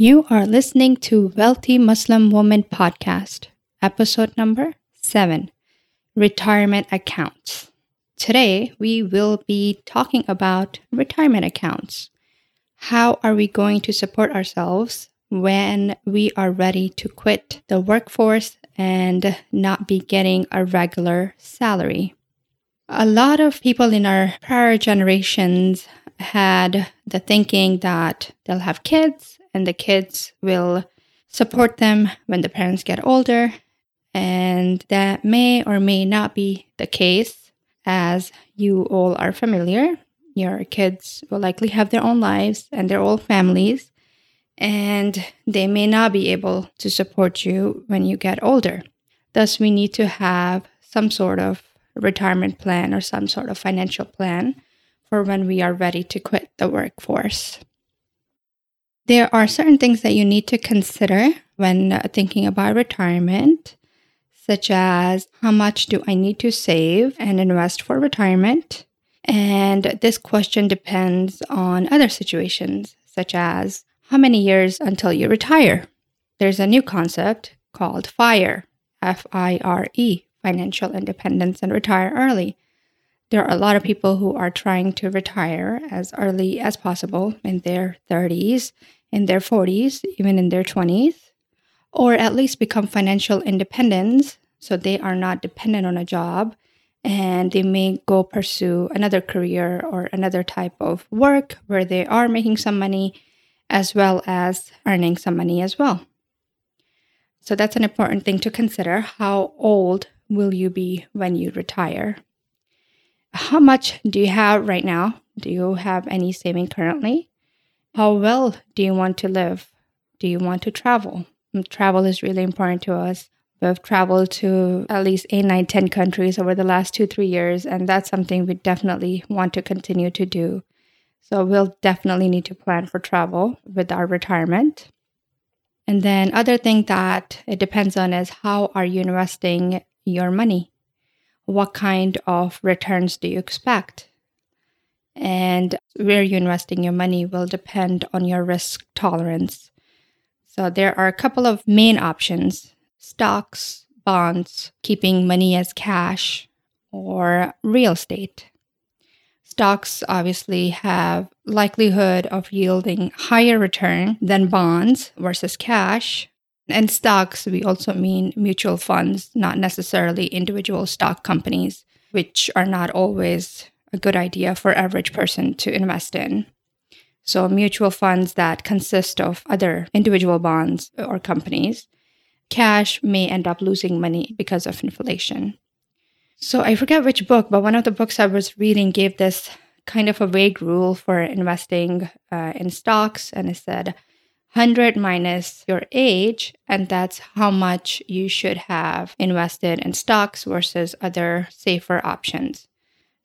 You are listening to Wealthy Muslim Woman Podcast, episode number seven Retirement Accounts. Today, we will be talking about retirement accounts. How are we going to support ourselves when we are ready to quit the workforce and not be getting a regular salary? A lot of people in our prior generations had the thinking that they'll have kids and the kids will support them when the parents get older. And that may or may not be the case, as you all are familiar. Your kids will likely have their own lives and their own families, and they may not be able to support you when you get older. Thus, we need to have some sort of retirement plan or some sort of financial plan for when we are ready to quit the workforce. There are certain things that you need to consider when uh, thinking about retirement, such as how much do I need to save and invest for retirement? And this question depends on other situations, such as how many years until you retire? There's a new concept called FIRE, F I R E, financial independence and retire early. There are a lot of people who are trying to retire as early as possible in their 30s in their 40s, even in their 20s, or at least become financial independent so they are not dependent on a job and they may go pursue another career or another type of work where they are making some money as well as earning some money as well. So that's an important thing to consider. How old will you be when you retire? How much do you have right now? Do you have any saving currently? How well do you want to live? Do you want to travel? Mm, travel is really important to us. We've traveled to at least eight, nine, ten countries over the last two, three years, and that's something we definitely want to continue to do. So we'll definitely need to plan for travel with our retirement. And then other thing that it depends on is how are you investing your money? What kind of returns do you expect? And where you're investing your money will depend on your risk tolerance. So there are a couple of main options stocks, bonds, keeping money as cash, or real estate. Stocks obviously have likelihood of yielding higher return than bonds versus cash. And stocks, we also mean mutual funds, not necessarily individual stock companies, which are not always a good idea for average person to invest in. So mutual funds that consist of other individual bonds or companies, cash may end up losing money because of inflation. So I forget which book, but one of the books I was reading gave this kind of a vague rule for investing uh, in stocks, and it said 100 minus your age, and that's how much you should have invested in stocks versus other safer options.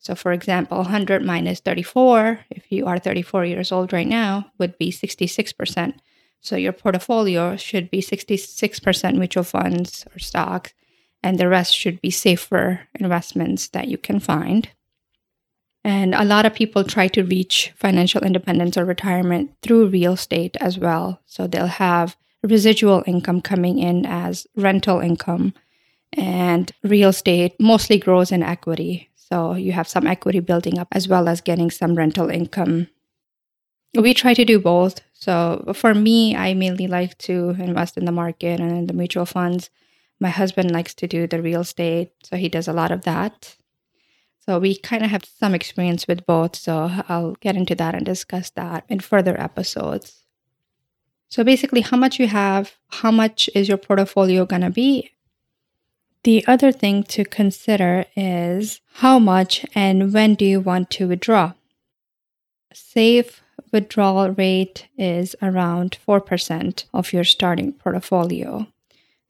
So, for example, 100 minus 34, if you are 34 years old right now, would be 66%. So, your portfolio should be 66% mutual funds or stocks, and the rest should be safer investments that you can find. And a lot of people try to reach financial independence or retirement through real estate as well. So, they'll have residual income coming in as rental income and real estate mostly grows in equity. So you have some equity building up as well as getting some rental income. We try to do both. So for me, I mainly like to invest in the market and in the mutual funds. My husband likes to do the real estate, so he does a lot of that. So we kind of have some experience with both. So I'll get into that and discuss that in further episodes. So basically, how much you have, how much is your portfolio going to be, the other thing to consider is how much and when do you want to withdraw? Safe withdrawal rate is around 4% of your starting portfolio.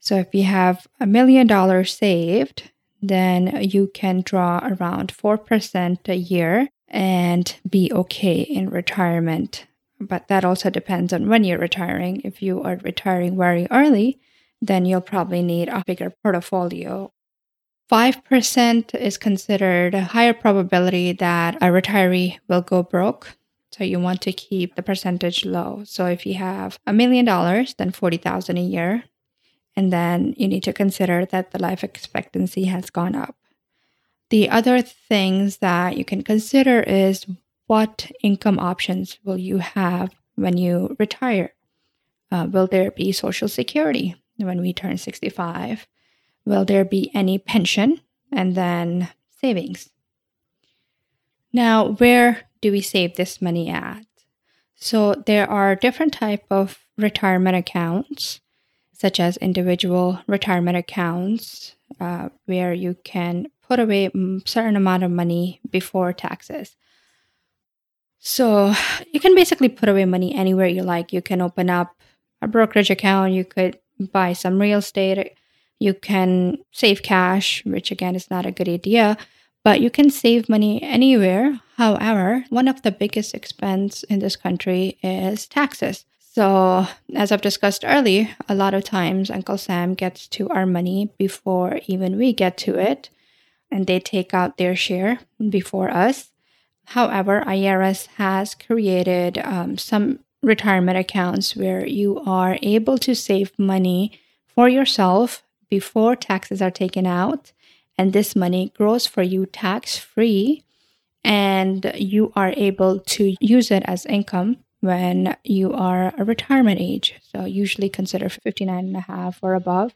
So if you have a million dollars saved, then you can draw around 4% a year and be okay in retirement. But that also depends on when you're retiring. If you are retiring very early, then you'll probably need a bigger portfolio. 5% is considered a higher probability that a retiree will go broke. So you want to keep the percentage low. So if you have a million dollars, then 40,000 a year. And then you need to consider that the life expectancy has gone up. The other things that you can consider is what income options will you have when you retire? Uh, will there be Social Security when we turn 65? Will there be any pension and then savings? Now, where do we save this money at? So there are different type of retirement accounts, such as individual retirement accounts, uh, where you can put away certain amount of money before taxes. So you can basically put away money anywhere you like. You can open up a brokerage account, you could buy some real estate, you can save cash, which again is not a good idea, but you can save money anywhere. However, one of the biggest expense in this country is taxes. So, as I've discussed earlier, a lot of times Uncle Sam gets to our money before even we get to it, and they take out their share before us. However, IRS has created um, some retirement accounts where you are able to save money for yourself before taxes are taken out. And this money grows for you tax free, and you are able to use it as income when you are a retirement age. So, usually consider 59 and a half or above.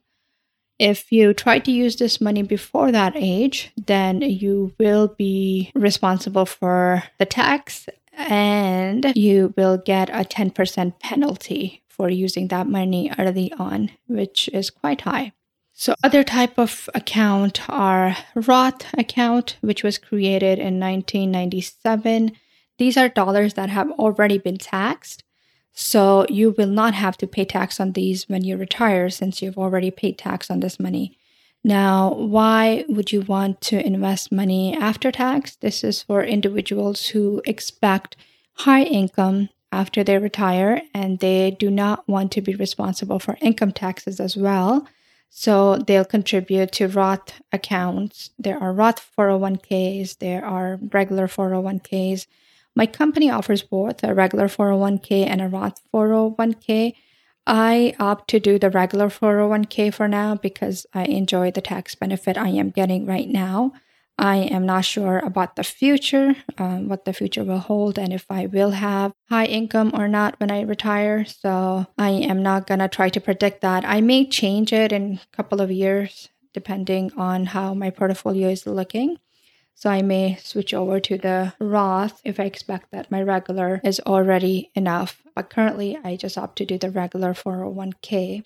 If you try to use this money before that age, then you will be responsible for the tax and you will get a 10% penalty for using that money early on, which is quite high. So other type of account are Roth account, which was created in 1997. These are dollars that have already been taxed so you will not have to pay tax on these when you retire since you've already paid tax on this money. Now, why would you want to invest money after tax? This is for individuals who expect high income after they retire and they do not want to be responsible for income taxes as well. So they'll contribute to Roth accounts. There are Roth 401ks, there are regular 401ks. My company offers both a regular 401k and a Roth 401k. I opt to do the regular 401k for now because I enjoy the tax benefit I am getting right now. I am not sure about the future, um, what the future will hold, and if I will have high income or not when I retire. So I am not going to try to predict that. I may change it in a couple of years, depending on how my portfolio is looking. So I may switch over to the Roth if I expect that my regular is already enough. But currently, I just opt to do the regular 401k.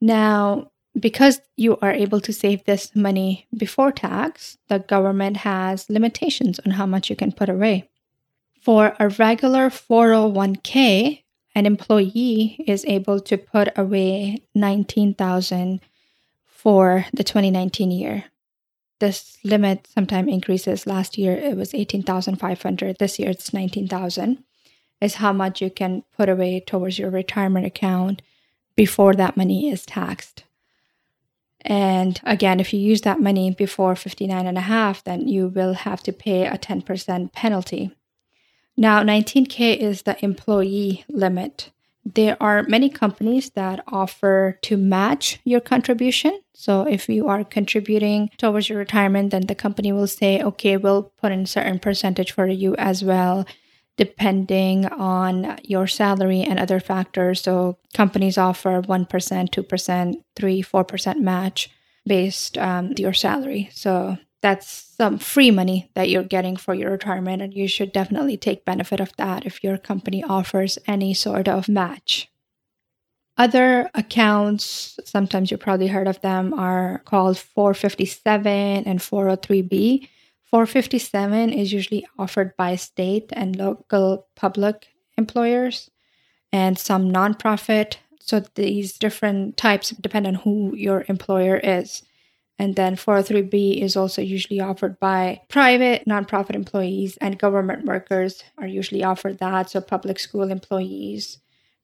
Now, because you are able to save this money before tax, the government has limitations on how much you can put away. For a regular 401k, an employee is able to put away 19,000 for the 2019 year this limit sometimes increases. Last year it was 18,500. This year it's 19,000 is how much you can put away towards your retirement account before that money is taxed. And again, if you use that money before 59 and a half, then you will have to pay a 10% penalty. Now, 19K is the employee limit there are many companies that offer to match your contribution. So if you are contributing towards your retirement, then the company will say, okay, we'll put in certain percentage for you as well, depending on your salary and other factors. So companies offer 1%, 2%, 3 4% match based on um, your salary. So that's some free money that you're getting for your retirement and you should definitely take benefit of that if your company offers any sort of match. Other accounts sometimes you probably heard of them are called 457 and 403b 457 is usually offered by state and local public employers and some nonprofit. So these different types depend on who your employer is and then 403B is also usually offered by private nonprofit employees and government workers are usually offered that. So public school employees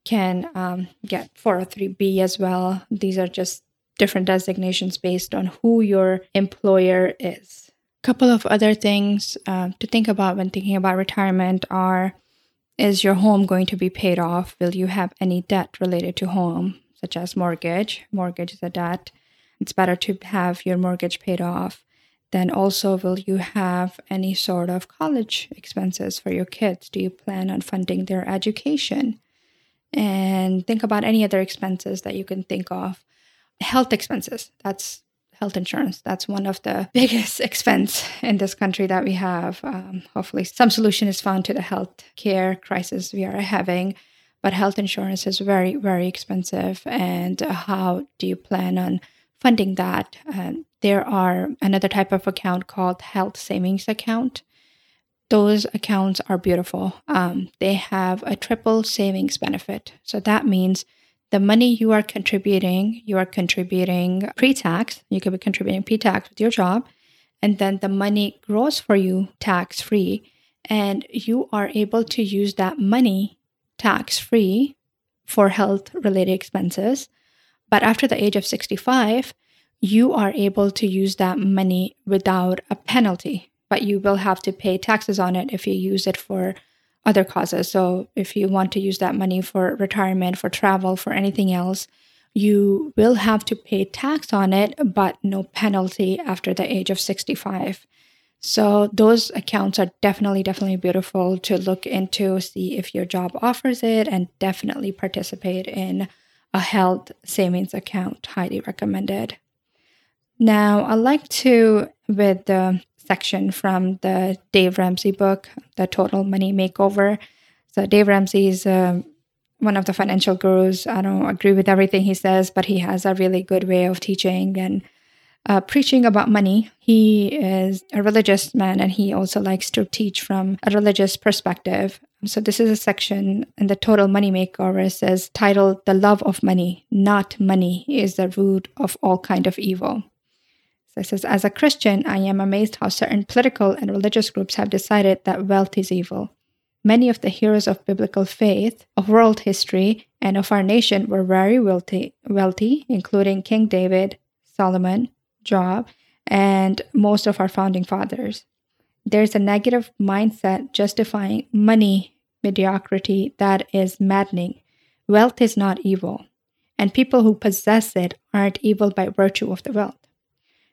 can um, get 403B as well. These are just different designations based on who your employer is. A couple of other things uh, to think about when thinking about retirement are is your home going to be paid off? Will you have any debt related to home, such as mortgage? Mortgage is a debt. It's better to have your mortgage paid off. Then also, will you have any sort of college expenses for your kids? Do you plan on funding their education? And think about any other expenses that you can think of. Health expenses. That's health insurance. That's one of the biggest expense in this country that we have. Um, hopefully, some solution is found to the health care crisis we are having. But health insurance is very, very expensive. And uh, how do you plan on funding that? Um, there are another type of account called health savings account. Those accounts are beautiful. Um, they have a triple savings benefit. So that means the money you are contributing, you are contributing pre tax, you could be contributing pre tax with your job, and then the money grows for you tax free, and you are able to use that money tax free for health related expenses. But after the age of 65, you are able to use that money without a penalty, but you will have to pay taxes on it if you use it for other causes. So if you want to use that money for retirement, for travel, for anything else, you will have to pay tax on it, but no penalty after the age of 65. So those accounts are definitely, definitely beautiful to look into, see if your job offers it, and definitely participate in a health savings account. Highly recommended. Now, I'd like to, with the section from the Dave Ramsey book, The Total Money Makeover. So, Dave Ramsey is uh, one of the financial gurus. I don't agree with everything he says, but he has a really good way of teaching and uh, preaching about money. He is a religious man and he also likes to teach from a religious perspective. So, this is a section in the Total Money Makeover says, titled The Love of Money, Not Money, is the root of all kind of evil. So it says, as a Christian, I am amazed how certain political and religious groups have decided that wealth is evil. Many of the heroes of biblical faith, of world history, and of our nation were very wealthy, wealthy, including King David, Solomon, Job, and most of our founding fathers. There's a negative mindset justifying money mediocrity that is maddening. Wealth is not evil, and people who possess it aren't evil by virtue of the wealth.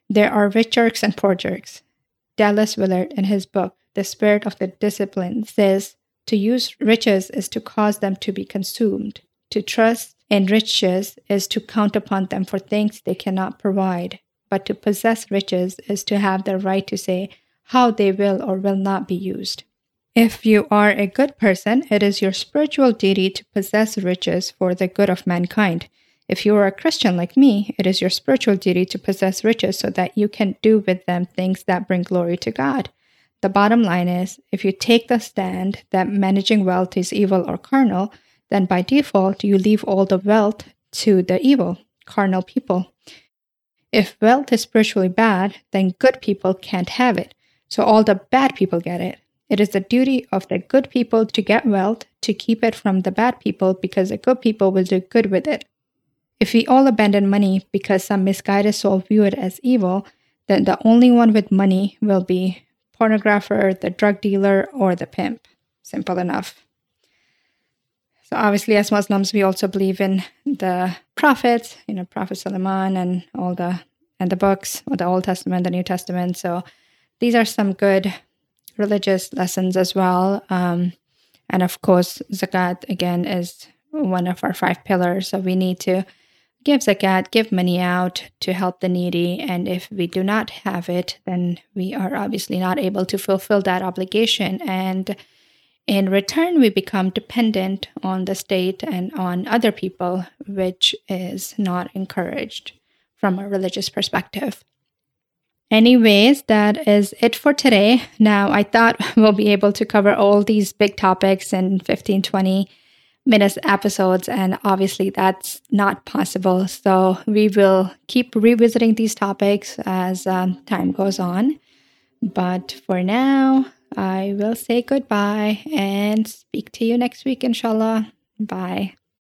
There are rich jerks and poor jerks. Dallas Willard, in his book, The Spirit of the Discipline, says to use riches is to cause them to be consumed. To trust in riches is to count upon them for things they cannot provide. But to possess riches is to have the right to say how they will or will not be used. If you are a good person, it is your spiritual duty to possess riches for the good of mankind. If you are a Christian like me, it is your spiritual duty to possess riches so that you can do with them things that bring glory to God. The bottom line is if you take the stand that managing wealth is evil or carnal, then by default you leave all the wealth to the evil, carnal people. If wealth is spiritually bad, then good people can't have it. So all the bad people get it. It is the duty of the good people to get wealth, to keep it from the bad people, because the good people will do good with it. If we all abandon money because some misguided soul view it as evil, then the only one with money will be pornographer, the drug dealer, or the pimp. Simple enough. So obviously, as Muslims, we also believe in the prophets, you know, Prophet Solomon and all the and the books, or the Old Testament, the New Testament. So these are some good religious lessons as well. Um, and of course, zakat again is one of our five pillars. So we need to give zakat, give money out to help the needy. And if we do not have it, then we are obviously not able to fulfill that obligation. And in return, we become dependent on the state and on other people, which is not encouraged from a religious perspective. Anyways, that is it for today. Now, I thought we'll be able to cover all these big topics in 15, 20 minutes episodes, and obviously that's not possible. So we will keep revisiting these topics as um, time goes on. But for now, I will say goodbye and speak to you next week, inshallah. Bye.